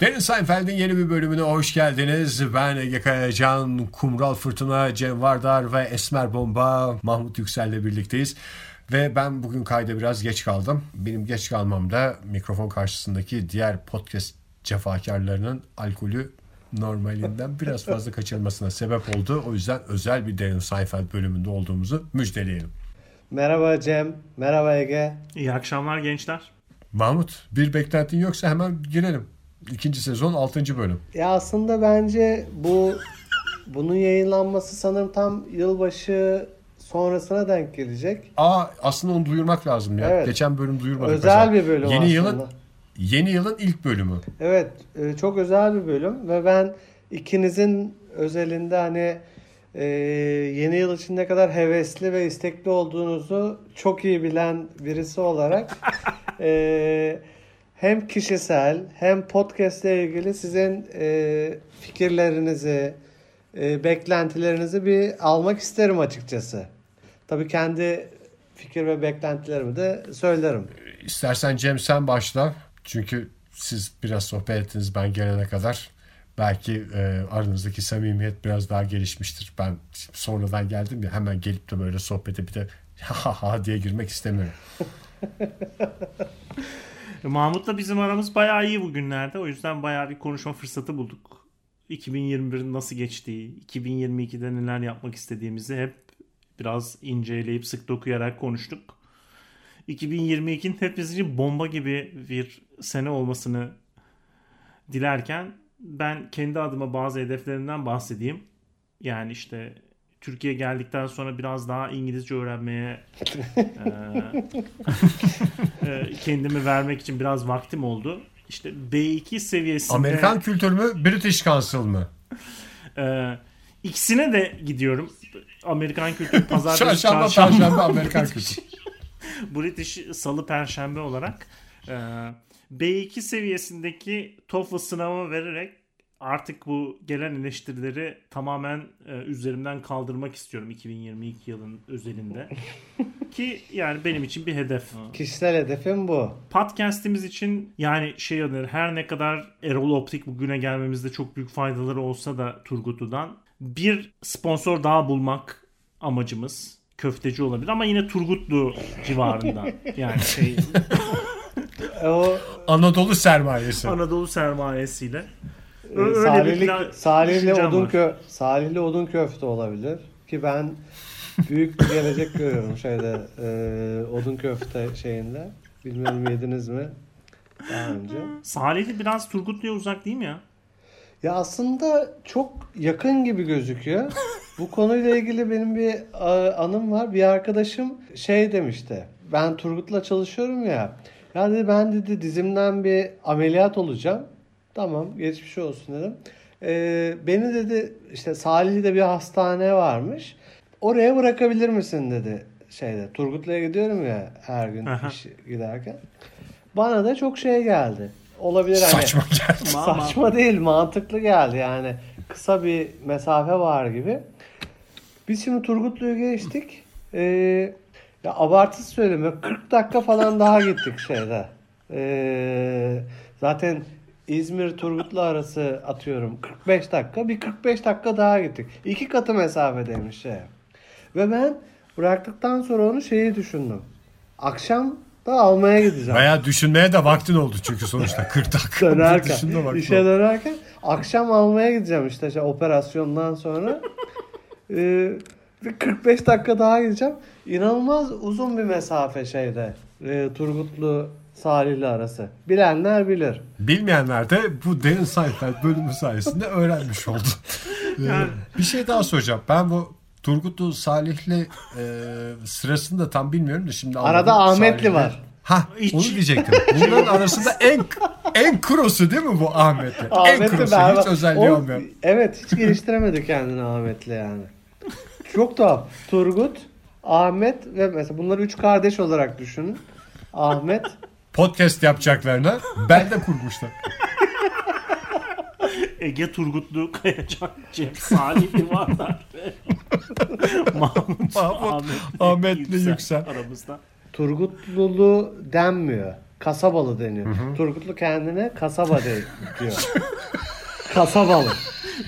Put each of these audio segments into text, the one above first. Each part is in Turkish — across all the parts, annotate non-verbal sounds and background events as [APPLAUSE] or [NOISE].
Derin Seinfeld'in yeni bir bölümüne hoş geldiniz. Ben Ege Kayacan, Kumral Fırtına, Cem Vardar ve Esmer Bomba Mahmut Yüksel'le birlikteyiz. Ve ben bugün kayda biraz geç kaldım. Benim geç kalmam da mikrofon karşısındaki diğer podcast cefakarlarının alkolü normalinden biraz fazla kaçırmasına sebep oldu. O yüzden özel bir Derin Seinfeld bölümünde olduğumuzu müjdeleyelim. Merhaba Cem, merhaba Ege. İyi akşamlar gençler. Mahmut bir beklentin yoksa hemen girelim. İkinci sezon 6. bölüm. Ya aslında bence bu bunun yayınlanması sanırım tam yılbaşı sonrasına denk gelecek. Aa aslında onu duyurmak lazım ya. Evet. Geçen bölüm duyurmadık. Özel mesela. bir bölüm Yeni aslında. yılın yeni yılın ilk bölümü. Evet, e, çok özel bir bölüm ve ben ikinizin özelinde hani e, yeni yıl için ne kadar hevesli ve istekli olduğunuzu çok iyi bilen birisi olarak [LAUGHS] e, hem kişisel hem podcast ile ilgili sizin e, fikirlerinizi, e, beklentilerinizi bir almak isterim açıkçası. Tabii kendi fikir ve beklentilerimi de söylerim. İstersen Cem sen başla. Çünkü siz biraz sohbet ettiniz ben gelene kadar. Belki e, aranızdaki samimiyet biraz daha gelişmiştir. Ben sonradan geldim ya hemen gelip de böyle sohbete bir de ha ha diye girmek istemiyorum. [LAUGHS] Mahmut'la bizim aramız bayağı iyi bugünlerde. O yüzden bayağı bir konuşma fırsatı bulduk. 2021'in nasıl geçtiği, 2022'de neler yapmak istediğimizi hep biraz inceleyip sık dokuyarak konuştuk. 2022'nin hepimiz için bomba gibi bir sene olmasını dilerken ben kendi adıma bazı hedeflerimden bahsedeyim. Yani işte Türkiye geldikten sonra biraz daha İngilizce öğrenmeye e, [LAUGHS] e, kendimi vermek için biraz vaktim oldu. İşte B2 seviyesinde Amerikan kültürü mü British Council mı? e, ikisine de gidiyorum. Amerikan kültürü [LAUGHS] pazartesi, Çarşamba, çarşamba, Amerikan [LAUGHS] kültürü. [LAUGHS] British salı perşembe olarak e, B2 seviyesindeki TOEFL sınavı vererek artık bu gelen eleştirileri tamamen e, üzerimden kaldırmak istiyorum 2022 yılın özelinde. [LAUGHS] Ki yani benim için bir hedef. Kişisel hedefim bu. Podcast'imiz için yani şey öneri her ne kadar Erol Optik bugüne gelmemizde çok büyük faydaları olsa da Turgut'udan bir sponsor daha bulmak amacımız. Köfteci olabilir ama yine Turgutlu civarında. [LAUGHS] Yani şey E, O Anadolu sermayesi. Anadolu sermayesiyle. e, öyle Salihli, Salihli odun var. kö, Salihli odun köfte olabilir ki ben büyük bir gelecek görüyorum şeyde e, odun köfte şeyinde. Bilmiyorum yediniz mi daha önce. Salihli biraz Turgutlu'ya uzak değil mi ya? Ya aslında çok yakın gibi gözüküyor. Bu konuyla ilgili benim bir anım var. Bir arkadaşım şey demişti. Ben Turgut'la çalışıyorum ya. Ya dedi ben dedi dizimden bir ameliyat olacağım. Tamam geçmiş olsun dedim. Ee, beni dedi işte Salihli'de bir hastane varmış. Oraya bırakabilir misin dedi şeyde. Turgutlu'ya gidiyorum ya her gün Aha. iş giderken. Bana da çok şey geldi. Olabilir hani. Saçma geldi. [LAUGHS] Saçma değil mantıklı geldi yani kısa bir mesafe var gibi. Biz şimdi Turgutlu'yu geçtik. Ee, ya abartısız söyleme 40 dakika falan daha gittik şeyde. Ee, zaten İzmir Turgutlu arası atıyorum 45 dakika bir 45 dakika daha gittik. İki katı mesafedeymiş şey. Ve ben bıraktıktan sonra onu şeyi düşündüm. Akşam da almaya gideceğim. Bayağı düşünmeye de vaktin oldu çünkü sonuçta 40 dakika. dönerken, işe dönerken akşam almaya gideceğim işte şey, operasyondan sonra. [LAUGHS] Ee, bir 45 dakika daha gideceğim. İnanılmaz uzun bir mesafe şeyde. e, Turgutlu Salihli arası. Bilenler bilir. Bilmeyenler de bu Derin Seinfeld bölümü sayesinde öğrenmiş oldu. [LAUGHS] Ee, bir şey daha soracağım. Ben bu Turgutlu Salihli e, sırasını da tam bilmiyorum da şimdi Arada anladım. Ahmetli var. Ha Hiç- onu diyecektim. Bunların arasında en en krosu değil mi bu Ahmetli? en Ahmetli krosu berbat. hiç özelliği O- olmuyor. Evet hiç geliştiremedi kendini Ahmet'le yani. Çok tuhaf. Turgut, Ahmet ve mesela bunları üç kardeş olarak düşünün. Ahmet, Podcast yapacaklarına belde kurmuşlar. Ege Turgutlu, Kayacan, Cem Salihli varlar. [LAUGHS] [LAUGHS] Mahmut, Mahmut, Ahmetli Yüksel. aramızda. Turgutlulu denmiyor. Kasabalı deniyor. Turgutlu kendine kasaba de, diyor. [LAUGHS] kasabalı.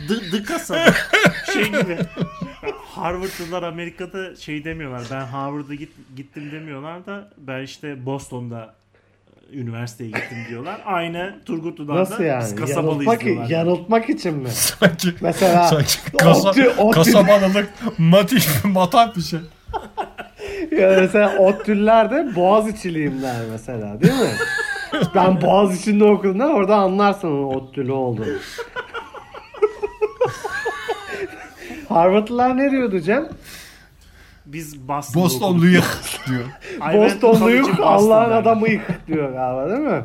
The, the kasaba. Şey gibi. Harvard'lılar Amerika'da şey demiyorlar. Ben Harvard'a git, gittim demiyorlar da ben işte Boston'da üniversiteye gittim diyorlar. Aynı Turgutlu'dan Nasıl da yani? biz kasabalıyız Yanıltmak, diyorlar. yanıltmak için mi? [LAUGHS] Sanki, Mesela sanki kasa, Ottu- Ottu- kasabalılık matif, [LAUGHS] matan bir şey. Ya mesela ODTÜ'lüler de Boğaziçi'liyim der mesela değil mi? Ben Boğaziçi'nde okudum da orada anlarsın onun ODTÜ'lü olduğunu. [LAUGHS] Harvardlılar ne diyordu Cem? Biz okuduk. Bostonluyuk diyor. Bostonluyuk Boston Allah'ın adamıyık diyor galiba değil mi?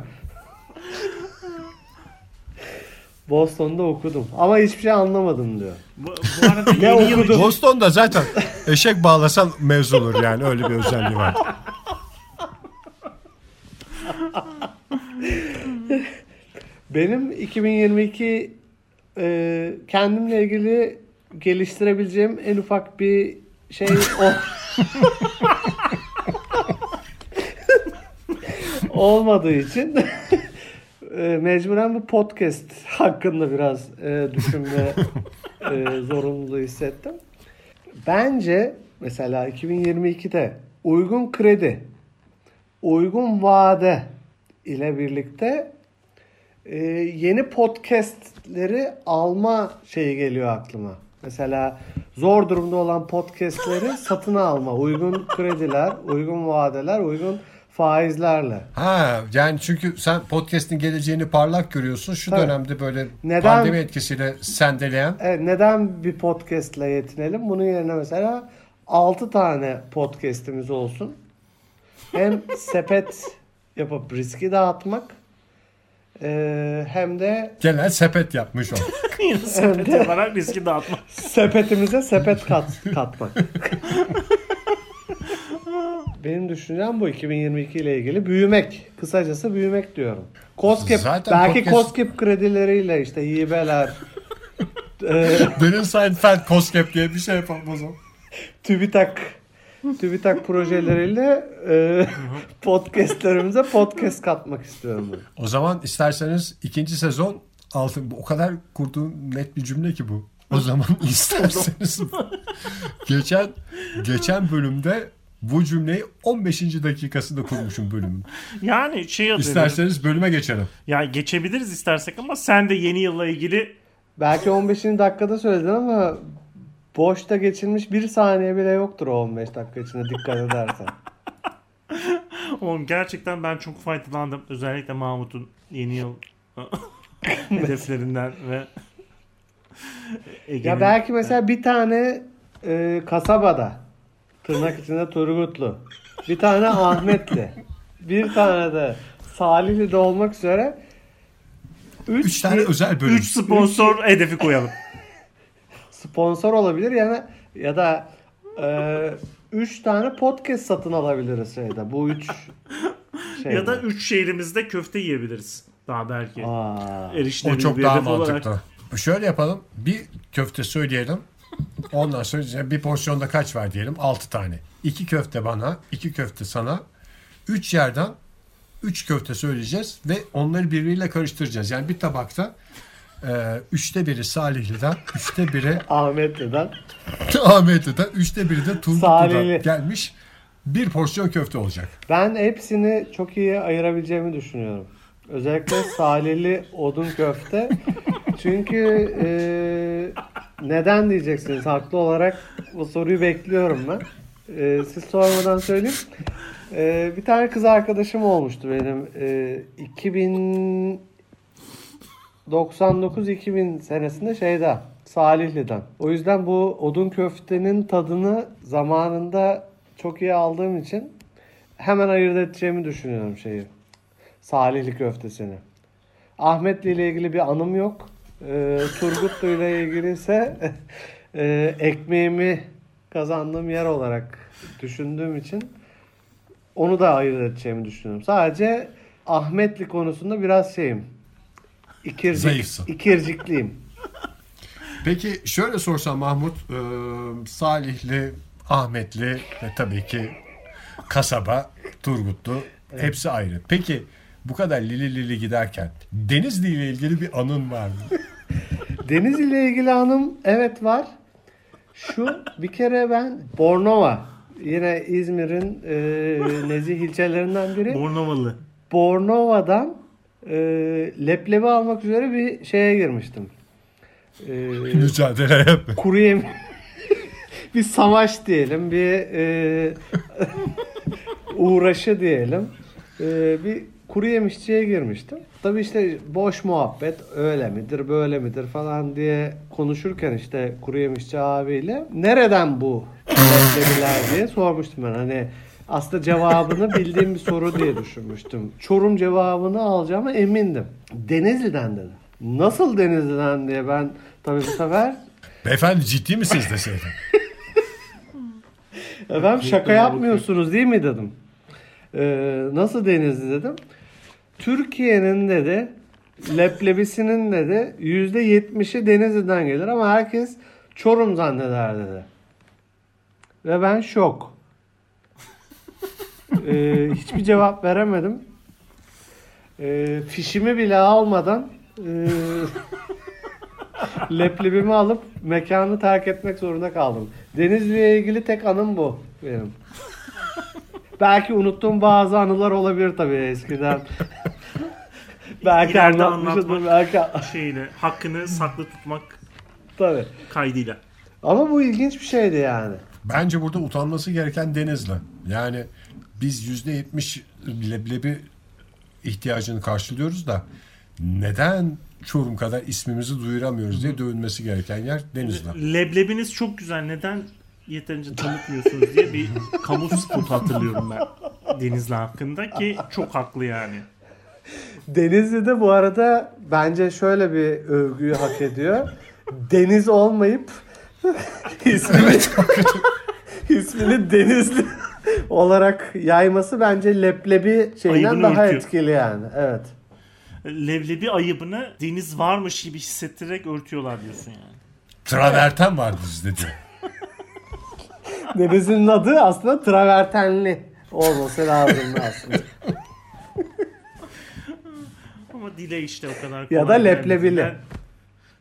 Boston'da okudum ama hiçbir şey anlamadım diyor. Bu, bu arada [LAUGHS] Ne yeni yıl Boston'da zaten eşek bağlasan mevzu olur yani öyle bir özelliği var. Benim 2022 e, kendimle ilgili geliştirebileceğim en ufak bir şey o. olmadığı için [LAUGHS] e, mecburen bu podcast hakkında biraz e, düşünme e, zorunluluğu hissettim. Bence mesela 2022'de uygun kredi, uygun vade ile birlikte e, yeni podcastleri alma şeyi geliyor aklıma. Mesela zor durumda olan podcastleri [LAUGHS] satın alma. Uygun krediler, uygun vadeler, uygun faizlerle. Ha yani çünkü sen podcast'in geleceğini parlak görüyorsun. Şu Tabii. dönemde böyle Neden? pandemi etkisiyle sendeleyen Evet, neden bir podcastle yetinelim? Bunun yerine mesela 6 tane podcast'imiz olsun. Hem sepet yapıp riski dağıtmak e, hem de genel sepet yapmış o. [LAUGHS] sepet yaparak riski dağıtmak. sepetimize sepet kat, katmak. Benim düşüncem bu 2022 ile ilgili büyümek. Kısacası büyümek diyorum. Koskep Zaten belki podcast- Koskep kredileriyle işte hibeler [LAUGHS] e, Derin Seinfeld Koskep diye bir şey yapalım o zaman. TÜBİTAK TÜBİTAK projeleriyle e, podcastlerimize podcast katmak istiyorum. ben. O zaman isterseniz ikinci sezon altın o kadar kurduğum net bir cümle ki bu. O zaman [LAUGHS] isterseniz geçen geçen bölümde bu cümleyi 15. dakikasında kurmuşum bölümün. Yani şey atıyorum. İsterseniz bölüme geçelim. Ya geçebiliriz istersek ama sen de yeni yılla ilgili Belki 15. dakikada söyledin ama boşta geçilmiş bir saniye bile yoktur o 15 dakika içinde dikkat edersen. [LAUGHS] Oğlum gerçekten ben çok faydalandım. Özellikle Mahmut'un yeni yıl [LAUGHS] hedeflerinden ve Ege'nin... Ya belki mesela bir tane e, kasabada tırnak içinde Turgutlu, bir tane Ahmetli, bir tane de Salihli'de olmak üzere 3 Üç tane özel bölüm. 3 sponsor hedefi koyalım. Sponsor olabilir yani ya da 3 tane podcast satın alabiliriz şeyde. Bu 3 [LAUGHS] şeyde. ya da 3 şehrimizde köfte yiyebiliriz. Daha belki. Aa, O çok daha hedef olarak. mantıklı. Şöyle yapalım. Bir köfte söyleyelim. Ondan sonra bir porsiyonda kaç var diyelim? 6 tane. 2 köfte bana, 2 köfte sana. 3 yerden 3 köfte söyleyeceğiz ve onları birbiriyle karıştıracağız. Yani bir tabakta e, üçte biri Salihli'den, üçte biri [LAUGHS] Ahmetli'den. [LAUGHS] Ahmetli'den, üçte biri de Turgutlu'dan gelmiş. Bir porsiyon köfte olacak. Ben hepsini çok iyi ayırabileceğimi düşünüyorum. Özellikle salihli odun köfte. [LAUGHS] Çünkü e, neden diyeceksiniz? Haklı olarak bu soruyu bekliyorum ben. E, siz sormadan söyleyeyim. E, bir tane kız arkadaşım olmuştu benim. E, 2099-2000 senesinde şeyde Salihli'den. O yüzden bu odun köftenin tadını zamanında çok iyi aldığım için hemen ayırt edeceğimi düşünüyorum şeyi. Salihli köftesini. Ahmetli ile ilgili bir anım yok. Ee, Turgutlu ile ilgili ise [LAUGHS] e, ekmeğimi kazandığım yer olarak düşündüğüm için onu da ayırt edeceğimi düşünüyorum. Sadece Ahmetli konusunda biraz şeyim. İkircik, Zayıfsın. İkircikliyim. Peki şöyle sorsam Mahmut, e, Salihli, Ahmetli ve tabii ki kasaba, Turgutlu hepsi ayrı. Peki bu kadar lili lili giderken Denizli ile ilgili bir anın var mı? [LAUGHS] Deniz ile ilgili anım evet var. Şu bir kere ben Bornova yine İzmir'in e, nezih ilçelerinden biri. Bornovalı. Bornova'dan e, leblebi almak üzere bir şeye girmiştim. E, [LAUGHS] Mücadele yapma. kuru yem [LAUGHS] bir savaş diyelim, bir e, [LAUGHS] uğraşı diyelim. E, bir kuru yemişçiye girmiştim. Tabii işte boş muhabbet öyle midir böyle midir falan diye konuşurken işte kuru yemişçi abiyle nereden bu leblebiler diye sormuştum ben. Hani aslında cevabını [LAUGHS] bildiğim bir soru diye düşünmüştüm. Çorum cevabını alacağıma emindim. Denizli'den dedi. Nasıl Denizli'den diye ben tabii bu sefer Beyefendi ciddi misiniz deseydim? [LAUGHS] Efendim şaka yapmıyorsunuz değil mi dedim. Ee, nasıl Denizli dedim. Türkiye'nin dedi leblebisinin dedi yüzde yetmişi Denizli'den gelir ama herkes Çorum zanneder dedi. Ve ben şok. Ee, hiçbir cevap veremedim. Ee, fişimi bile almadan e, [LAUGHS] leblebimi alıp mekanı terk etmek zorunda kaldım. Denizli'ye ilgili tek anım bu benim. Belki unuttuğum bazı anılar olabilir tabii eskiden. [LAUGHS] belki İleride anlatmak belki şeyle hakkını saklı tutmak tabii. kaydıyla. Ama bu ilginç bir şeydi yani. Bence burada utanması gereken Denizli. Yani biz yüzde yetmiş leblebi ihtiyacını karşılıyoruz da neden Çorum kadar ismimizi duyuramıyoruz diye dövünmesi gereken yer Denizli. Leblebiniz çok güzel. Neden yeterince tanıtmıyorsunuz diye bir [LAUGHS] kamu spot hatırlıyorum ben Denizli hakkında ki çok haklı yani. Denizli'de bu arada bence şöyle bir övgüyü hak ediyor. Deniz olmayıp [LAUGHS] ismini, [LAUGHS] [LAUGHS] ismini Denizli [LAUGHS] olarak yayması bence leblebi şeyinden Ayıbını daha örtüyor. etkili yani. Evet. Leblebi ayıbını deniz varmış gibi hissettirerek örtüyorlar diyorsun yani. Traverten vardı bizde diyor. [LAUGHS] Denizli'nin adı aslında travertenli olması lazım aslında. Ama dile işte o kadar Ya da kolay leblebili. gelmediğinden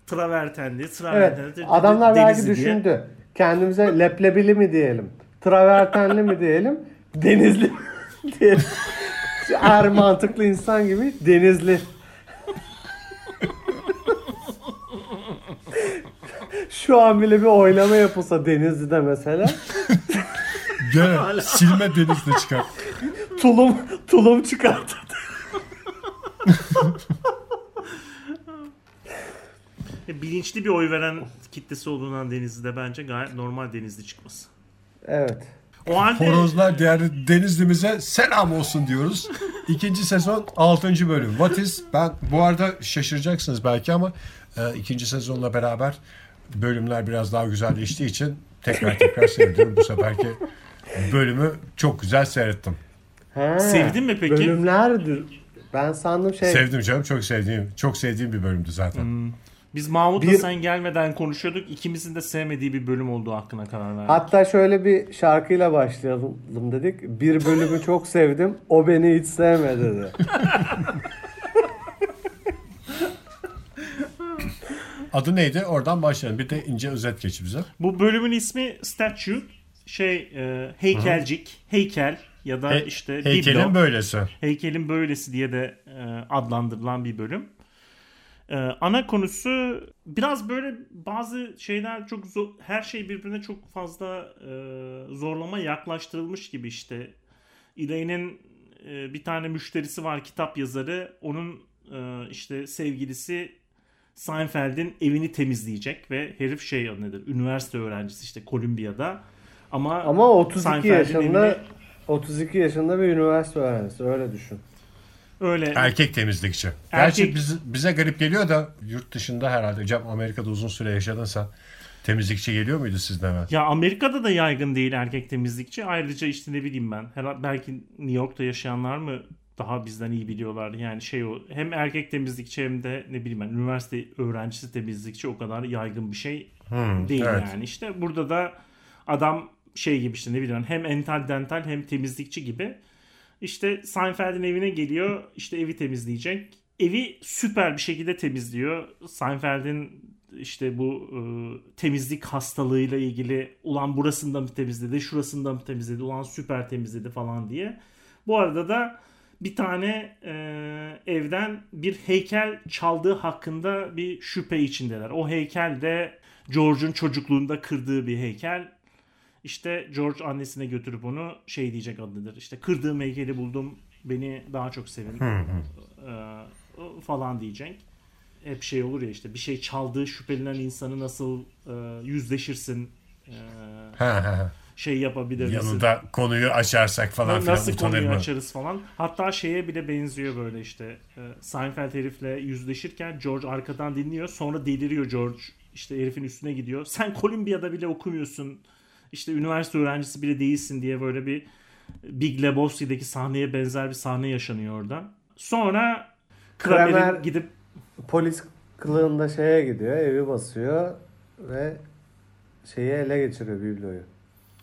Travertenli, Evet. travertenli. Adamlar belki Denizli diye. Kendimize leblebili mi diyelim? Travertenli mi diyelim? Denizli mi [LAUGHS] diyelim? Her mantıklı insan gibi Denizli. Şu an bile bir oylama yapılsa Denizli'de mesela Gene silme Denizli çıkar. tulum tulum çıkartır. E, Bilinçli bir oy veren kitlesi olduğundan Denizli'de bence gayet normal Denizli çıkması. Evet. O halde Horozlar değerli Denizli'mize selam olsun diyoruz. İkinci sezon 6. bölüm. What is? Ben bu arada şaşıracaksınız belki ama e, ikinci sezonla beraber bölümler biraz daha güzelleştiği için tekrar tekrar seyrediyorum. Bu seferki bölümü çok güzel seyrettim. Ha, Sevdin mi peki? Bölümlerdir. Ben sandım şey Sevdim canım çok sevdiğim çok sevdiğim bir bölümdü zaten. Biz Mahmut'la Bir- sen gelmeden konuşuyorduk. İkimizin de sevmediği bir bölüm olduğu hakkına karar verdik. Hatta şöyle bir şarkıyla başlayalım dedik. Bir bölümü çok sevdim. O beni hiç sevmedi dedi. [LAUGHS] Adı neydi? Oradan başlayalım. Bir de ince özet geç bize. Bu bölümün ismi Statue. Şey e, heykelcik, heykel ya da He- işte heykelin biblo. böylesi. Heykelin böylesi diye de e, adlandırılan bir bölüm. E, ana konusu biraz böyle bazı şeyler çok zor, her şey birbirine çok fazla e, zorlama yaklaştırılmış gibi işte. Elaine'in e, bir tane müşterisi var kitap yazarı. Onun e, işte sevgilisi Seinfeld'in evini temizleyecek ve herif şey nedir? Üniversite öğrencisi işte Columbia'da. Ama Ama 32 Seinfeld'in yaşında evini 32 yaşında bir üniversite öğrencisi öyle düşün. Öyle Erkek temizlikçi. Erkek- Gerçi biz, bize garip geliyor da yurt dışında herhalde. Cem Amerika'da uzun süre yaşadınsa temizlikçi geliyor muydu sizden hemen? Ya Amerika'da da yaygın değil erkek temizlikçi. Ayrıca işte ne bileyim ben. Herhalde belki New York'ta yaşayanlar mı daha bizden iyi biliyorlar. Yani şey o hem erkek temizlikçi hem de ne bileyim ben üniversite öğrencisi temizlikçi o kadar yaygın bir şey Hmm, değil evet. yani. İşte burada da adam şey gibi işte ne bileyim hem ental dental hem temizlikçi gibi. İşte Seinfeld'in evine geliyor işte evi temizleyecek. Evi süper bir şekilde temizliyor. Seinfeld'in işte bu e, temizlik hastalığıyla ilgili ulan burasında mı temizledi, şurasında mı temizledi, ulan süper temizledi falan diye. Bu arada da bir tane e, evden bir heykel çaldığı hakkında bir şüphe içindeler. O heykel de George'un çocukluğunda kırdığı bir heykel. İşte George annesine götürüp onu şey diyecek adıdır. İşte kırdığım heykeli buldum beni daha çok sevin e, falan diyecek. Hep şey olur ya işte bir şey çaldığı şüphelenen insanı nasıl e, yüzleşirsin e, şey yapabilir misin? Yanında konuyu açarsak falan filan Nasıl konuyu mı? açarız falan. Hatta şeye bile benziyor böyle işte. E, Seinfeld herifle yüzleşirken George arkadan dinliyor. Sonra deliriyor George. İşte herifin üstüne gidiyor. Sen Columbia'da bile okumuyorsun. İşte üniversite öğrencisi bile değilsin diye böyle bir Big Lebowski'deki sahneye benzer bir sahne yaşanıyor orada. Sonra Kramer- Kramer'in gidip Polis kılığında şeye gidiyor, evi basıyor ve şeyi ele geçiriyor bibloyu.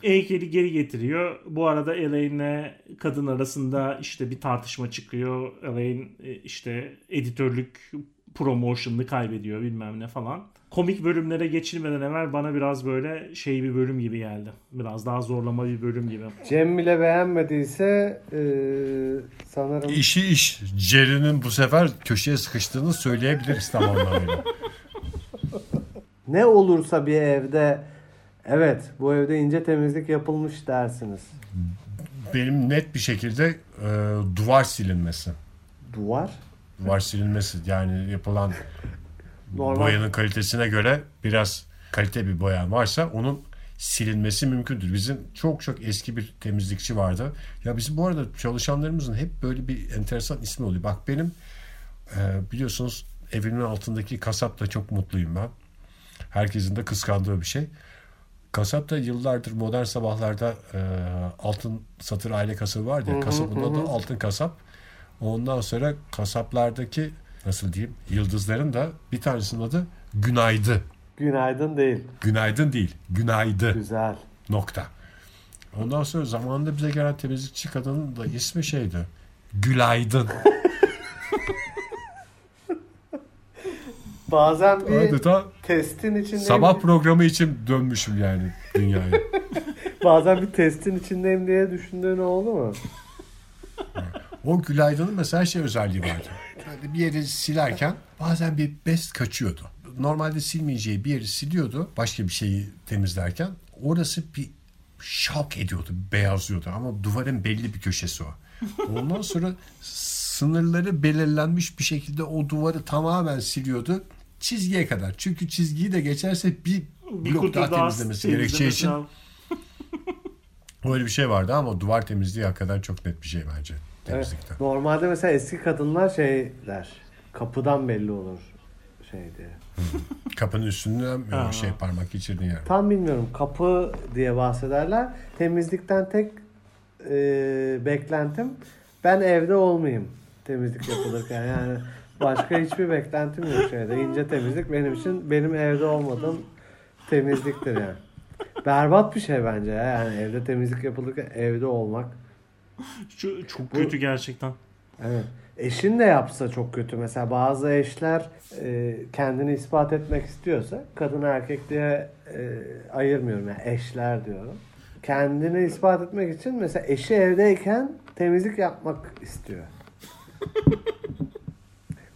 heykeli geri getiriyor. Bu arada Elaine'le kadın arasında işte bir tartışma çıkıyor. Elaine e, işte editörlük promotion'ını kaybediyor bilmem ne falan. Komik bölümlere geçilmeden evvel bana biraz böyle şey bir bölüm gibi geldi. Biraz daha zorlama bir bölüm gibi. Cem bile beğenmediyse eee, sanırım İşi iş. Jerry'nin bu sefer köşeye sıkıştığını söyleyebiliriz tam anlamıyla. [LAUGHS] ne olursa bir evde evet bu evde ince temizlik yapılmış dersiniz. Benim net bir şekilde e, duvar silinmesi. Duvar. Duvar silinmesi yani yapılan Normal. boyanın kalitesine göre biraz kalite bir boyan varsa onun silinmesi mümkündür. Bizim çok çok eski bir temizlikçi vardı. Ya bizim bu arada çalışanlarımızın hep böyle bir enteresan ismi oluyor. Bak benim e, biliyorsunuz evimin altındaki kasapla çok mutluyum ben. Herkesin de kıskandığı bir şey. Kasap da yıllardır modern sabahlarda e, altın satır aile kasabı vardı ya. Kasabın adı altın kasap. Ondan sonra kasaplardaki nasıl diyeyim yıldızların da bir tanesinin adı Günaydı. Günaydın değil. Günaydın değil. Günaydı. Güzel. Nokta. Ondan sonra zamanında bize gelen temizlikçi kadının da ismi şeydi. Gülaydın. [LAUGHS] Bazen bir Adeta testin içindeyim. sabah programı için dönmüşüm yani dünyaya. [LAUGHS] Bazen bir testin içindeyim diye düşündüğün oldu mu? [LAUGHS] O Gülaydın'ın mesela şey özelliği vardı. Yani bir yeri silerken bazen bir bez kaçıyordu. Normalde silmeyeceği bir yeri siliyordu başka bir şeyi temizlerken. Orası bir şok ediyordu, beyazlıyordu ama duvarın belli bir köşesi o. Ondan sonra sınırları belirlenmiş bir şekilde o duvarı tamamen siliyordu çizgiye kadar. Çünkü çizgiyi de geçerse bir, blok daha daha temizlemesi gerekeceği için [LAUGHS] öyle bir şey vardı ama duvar temizliği hakikaten çok net bir şey bence temizlikte. Evet. Normalde mesela eski kadınlar şey der. Kapıdan belli olur şey diye. Kapının üstünden mi şey parmak geçirdin yani. Tam bilmiyorum kapı diye bahsederler. Temizlikten tek e, beklentim ben evde olmayayım temizlik yapılırken yani başka hiçbir beklentim yok şeyde. İnce temizlik benim için benim evde olmadığım temizliktir yani. Berbat bir şey bence ya. yani evde temizlik yapılırken evde olmak. Şu, çok Bu- kötü gerçekten. Evet. Eşin de yapsa çok kötü. Mesela bazı eşler e, kendini ispat etmek istiyorsa kadın erkek diye e, ayırmıyorum. Yani eşler diyorum. Kendini ispat etmek için mesela eşi evdeyken temizlik yapmak istiyor. [LAUGHS]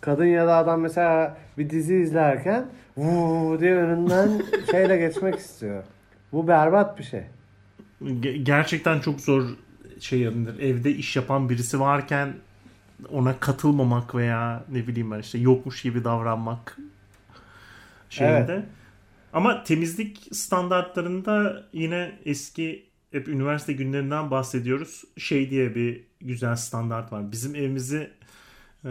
Kadın ya da adam mesela bir dizi izlerken vuu diye önünden şeyle geçmek istiyor. Bu berbat bir şey. Ge- gerçekten çok zor şey yanıdır. Evde iş yapan birisi varken ona katılmamak veya ne bileyim ben işte yokmuş gibi davranmak şeyinde. Ama temizlik standartlarında yine eski hep üniversite günlerinden bahsediyoruz. Şey diye bir güzel standart var. Bizim evimizi e,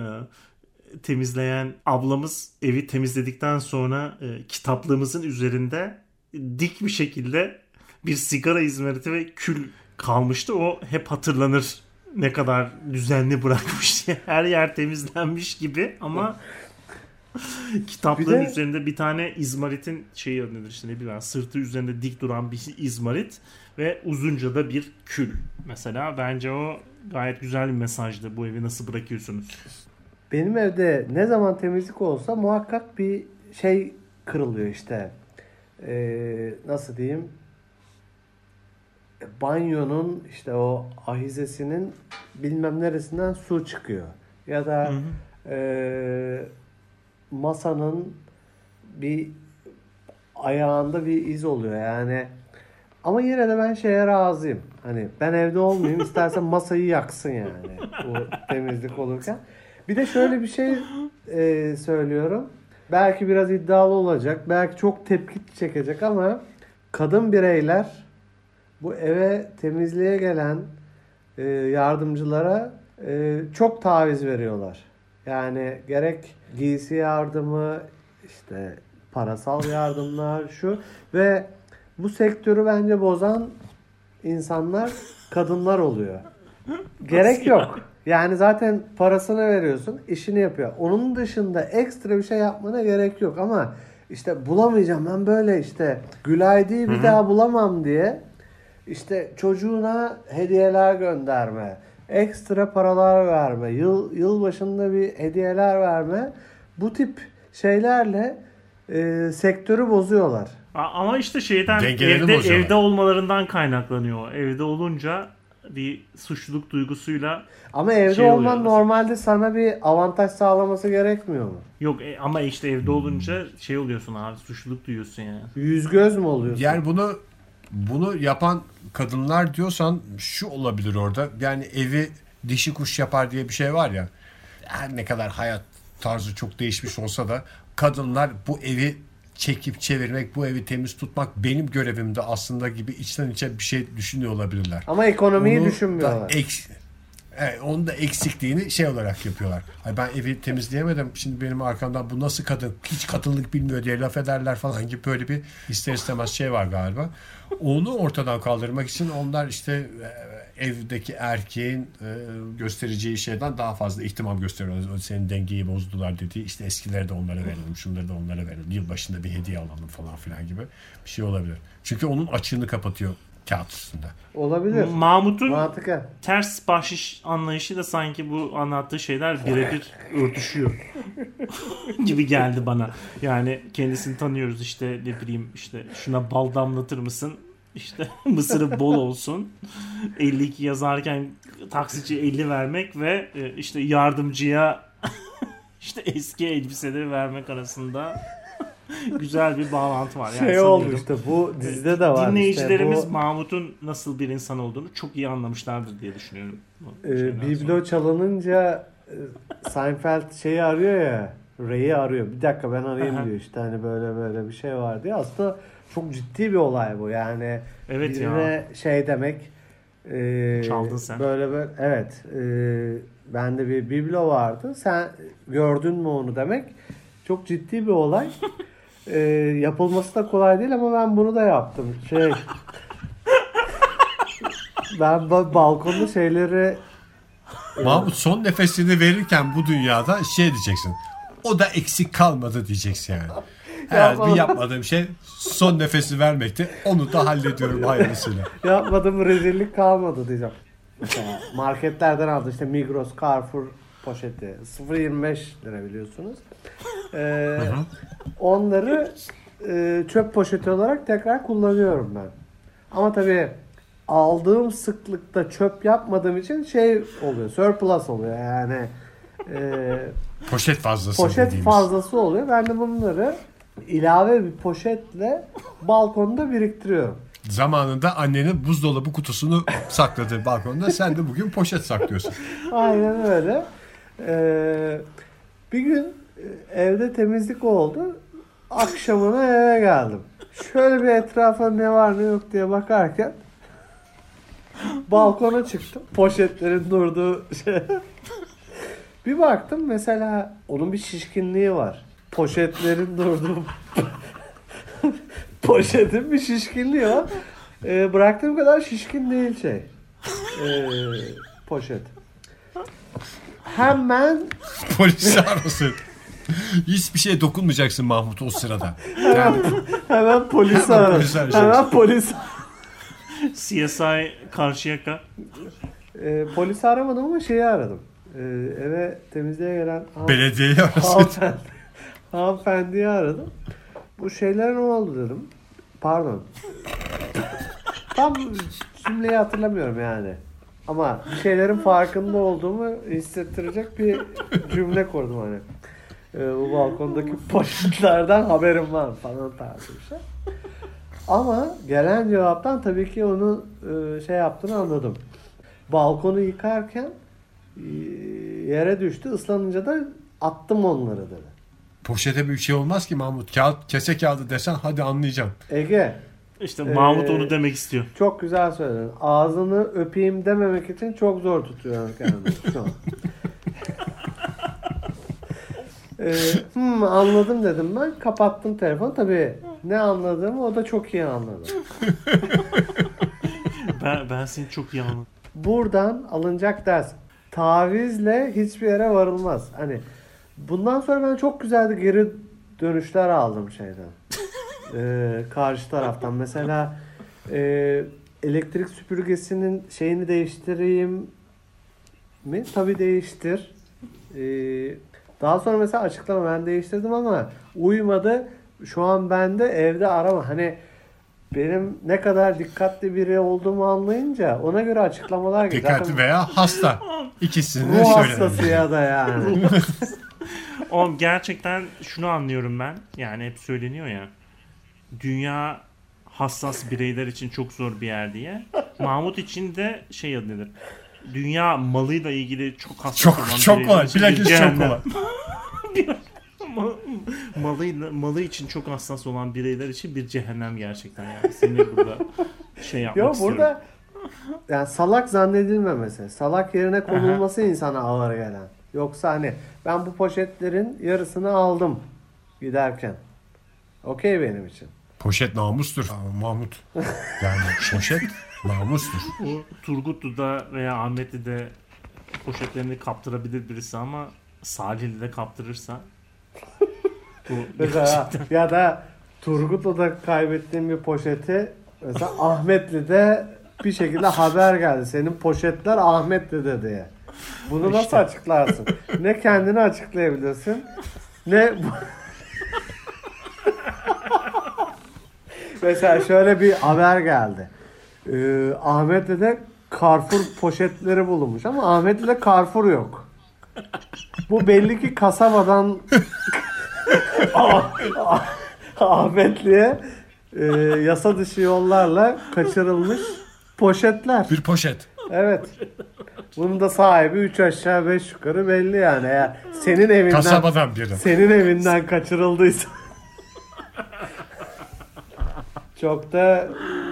temizleyen ablamız evi temizledikten sonra e, kitaplığımızın üzerinde dik bir şekilde bir sigara izmariti ve kül kalmıştı. O hep hatırlanır ne kadar düzenli bırakmış diye. [LAUGHS] Her yer temizlenmiş gibi ama [LAUGHS] kitapların Bir de- üzerinde bir tane izmaritin şeyi nedir işte ne bileyim sırtı üzerinde dik duran bir izmarit ve uzunca da bir kül. Mesela bence o gayet güzel bir mesajdı. Bu evi nasıl bırakıyorsunuz? Benim evde ne zaman temizlik olsa muhakkak bir şey kırılıyor işte. Ee, nasıl diyeyim? Banyonun işte o ahizesinin bilmem neresinden su çıkıyor. Ya da Hı hı. ee, masanın bir ayağında bir iz oluyor yani. Ama yine de ben şeye razıyım. Hani ben evde olmayayım [LAUGHS] istersen masayı yaksın yani bu temizlik olurken. Bir de şöyle bir şey e, söylüyorum. Belki biraz iddialı olacak. Belki çok tepki çekecek ama kadın bireyler bu eve temizliğe gelen e, yardımcılara e, çok taviz veriyorlar. Yani gerek giysi yardımı, işte parasal yardımlar şu ve bu sektörü bence bozan insanlar kadınlar oluyor. Gerek yok. Yani zaten parasını veriyorsun, işini yapıyor. Onun dışında ekstra bir şey yapmana gerek yok ama işte bulamayacağım ben böyle işte Gülaydi'yi bir daha bulamam diye işte çocuğuna hediyeler gönderme, ekstra paralar verme, yıl yıl başında bir hediyeler verme. Bu tip şeylerle e, sektörü bozuyorlar. Ama işte şeyden evde, bozuyorlar. evde olmalarından kaynaklanıyor. Evde olunca bir suçluluk duygusuyla Ama evde Şey olman oluyor. normalde sana bir avantaj sağlaması gerekmiyor mu? yok e, ama işte evde olunca şey oluyorsun abi suçluluk duyuyorsun yani. Yüz göz mü oluyorsun? Yani bunu bunu yapan kadınlar diyorsan şu olabilir orada. Yani evi dişi kuş yapar diye bir şey var ya. Her ne kadar hayat tarzı çok değişmiş olsa da kadınlar bu evi çekip çevirmek, bu evi temiz tutmak benim görevimde aslında gibi içten içe bir şey düşünüyor olabilirler. Ama ekonomiyi Onu düşünmüyorlar. Evet, onun da eksikliğini şey olarak yapıyorlar. Ay ben evi temizleyemedim. Şimdi benim arkamdan bu nasıl kadın hiç kadınlık bilmiyor diye laf ederler falan gibi böyle bir ister istemez şey var galiba. Onu ortadan kaldırmak için onlar işte e, evdeki erkeğin e, göstereceği şeyden daha fazla ihtimam gösteriyorlar. Senin dengeyi bozdular dediği işte eskileri de onlara verelim, şunları da onlara verelim. Yılbaşında bir hediye alalım falan filan gibi bir şey olabilir. Çünkü onun açığını kapatıyor kağıt üstünde. Olabilir. Mahmut'un Mantıken. ters bahşiş anlayışı da sanki bu anlattığı şeyler birebir örtüşüyor [LAUGHS] gibi geldi bana. Yani kendisini tanıyoruz işte ne bileyim işte şuna bal damlatır mısın? İşte [LAUGHS] mısırı bol olsun. 52 yazarken taksici 50 vermek ve e, işte yardımcıya [LAUGHS] işte eski elbiseleri vermek arasında [LAUGHS] güzel bir bağlantı var. Yani Şey sanıyorum- olmuştu bu dizide de var. Dinleyicilerimiz işte bu, Mahmut'un nasıl bir insan olduğunu çok iyi anlamışlardır diye düşünüyorum. e, şeyden biblo sonra. çalınınca e, Seinfeld şeyi arıyor ya. Ray'i arıyor. Bir dakika ben arayayım Aha. diyor işte hani böyle böyle bir şey var diye. Aslında çok ciddi bir olay bu yani. Evet ya. birine şey demek e, Çaldın sen. Böyle böyle evet. E, bende bir biblo vardı. Sen gördün mü onu demek. Çok ciddi bir olay. [LAUGHS] E, yapılması da kolay değil ama ben bunu da yaptım. Şey ben ba- balkonda şeyleri Mahmut son nefesini verirken bu dünyada şey diyeceksin. O da eksik kalmadı diyeceksin yani. Eğer bir yapmadığım şey son nefesi vermekti. Onu da hallediyorum hayırlısıyla. yapmadığım rezillik kalmadı diyeceğim. Mesela marketlerden aldım işte Migros, Carrefour poşeti. 0.25 lira biliyorsunuz. Ee, onları e, çöp poşeti olarak tekrar kullanıyorum ben. Ama tabii aldığım sıklıkta çöp yapmadığım için şey oluyor. Surplus oluyor yani. E, Poşet fazlası poşet dediğimiz. fazlası oluyor. Ben de bunları ilave bir poşetle balkonda biriktiriyorum. Zamanında annenin buzdolabı kutusunu [LAUGHS] sakladı balkonda. Sen de bugün poşet saklıyorsun. Aynen öyle. Ee, bir gün evde temizlik oldu. Akşamına eve geldim. Şöyle bir etrafa ne var ne yok diye bakarken balkona çıktım. Poşetlerin durduğu şey. bir baktım mesela onun bir şişkinliği var. Poşetlerin durduğu [LAUGHS] poşetin bir şişkinliği var. Ee, bıraktığım kadar şişkin değil şey. Ee, poşet. Hemen Polisi arasın. [LAUGHS] Hiçbir şeye dokunmayacaksın Mahmut o sırada. Yani hemen polisi arayacaksın. Hemen polis CSI Karşıyaka. e, polisi aramadım ama şeyi aradım. E, eve temizliğe gelen belediyeyi hanımefendi, hanımefendiyi aradım. Bu şeyler ne oldu dedim. Pardon. Tam cümleyi hatırlamıyorum yani. Ama bir şeylerin farkında olduğumu hissettirecek bir cümle kurdum hani. Ee, bu balkondaki [LAUGHS] poşetlerden haberim var falan tarzı bir şey. Ama gelen cevaptan tabii ki onu e, şey yaptığını anladım. Balkonu yıkarken e, yere düştü. ıslanınca da attım onları dedi. Poşete bir şey olmaz ki Mahmut. Kağıt, kese kağıdı desen hadi anlayacağım. Ege İşte Mahmut Ee, onu demek istiyor. çok güzel söyledin. Ağzını öpeyim dememek için çok zor tutuyorum kendimi şu an. [LAUGHS] Ee, hmm, anladım dedim ben. Kapattım telefonu. Tabii ne anladığımı o da çok iyi anladı. [LAUGHS] Ben, ben seni çok iyi anladım. Buradan alınacak ders. Tavizle hiçbir yere varılmaz. Hani bundan sonra ben çok güzel geri dönüşler aldım şeyden. Ee, karşı taraftan. Mesela e, elektrik süpürgesinin şeyini değiştireyim mi? Tabii değiştir. Ee, daha sonra mesela açıklama ben değiştirdim ama uymadı. Şu an bende evde arama. Hani benim ne kadar dikkatli biri olduğumu anlayınca ona göre açıklamalar geliyor. Dikkatli Zaten veya hasta. [LAUGHS] İkisini de Ruh söyledim. hastası ya da yani. [LAUGHS] Oğlum gerçekten şunu anlıyorum ben. Yani hep söyleniyor ya. Dünya hassas bireyler için çok zor bir yer diye. Mahmut için de şey adı nedir? Dünya malıyla ilgili çok hassas olan Çok çok kolay. için bir Bilakis çok cehennem. kolay. [LAUGHS] Ma- malıyla, malı için çok hassas olan bireyler için bir cehennem gerçekten yani. Seni burada şey yapmak Yok istiyorum. burada yani salak zannedilmemesi, salak yerine konulması insana ağır gelen. Yoksa hani ben bu poşetlerin yarısını aldım giderken. Okey benim için. Poşet namustur Aa, Mahmut. Yani poşet namustur. O Turgutlu'da veya Ahmetli'de poşetlerini kaptırabilir birisi ama Salihli'de kaptırırsa [LAUGHS] bu Mesela ya da Turgutlu'da kaybettiğim bir poşeti mesela Ahmetli'de bir şekilde haber geldi. Senin poşetler Ahmetli'de diye. Bunu nasıl İşte. açıklarsın? Ne kendini açıklayabilirsin ne [LAUGHS] Mesela şöyle bir haber geldi. Ee, Ahmetli'de Carrefour poşetleri bulunmuş ama Ahmetli'de Carrefour yok. Bu belli ki kasabadan [LAUGHS] Ahmetli'ye e, yasa dışı yollarla kaçırılmış poşetler. Bir poşet. Evet. Bunun da sahibi 3 aşağı 5 yukarı belli yani. Eğer senin evinden Kasabadan biri. senin evinden kaçırıldıysa [LAUGHS] çok da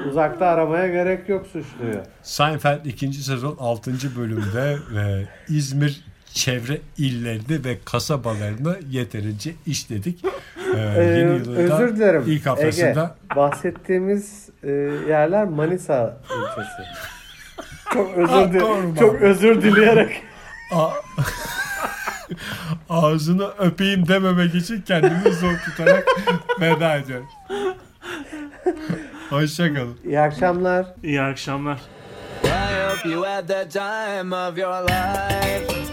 uzakta aramaya gerek yok suçluyu. Seinfeld 2. sezon 6. bölümde e, İzmir çevre illerini ve kasabalarını yeterince işledik. E, Ee, yeni yılın da özür dilerim. ilk haftasında Ege, bahsettiğimiz e, yerler Manisa ilçesi. Çok özür mu Çok özür dileyerek A- [LAUGHS] ağzını öpeyim dememek için kendimi zor tutarak veda ediyorum. Hoşçakalın. iyi akşamlar. iyi akşamlar. I hope you had the time of your life.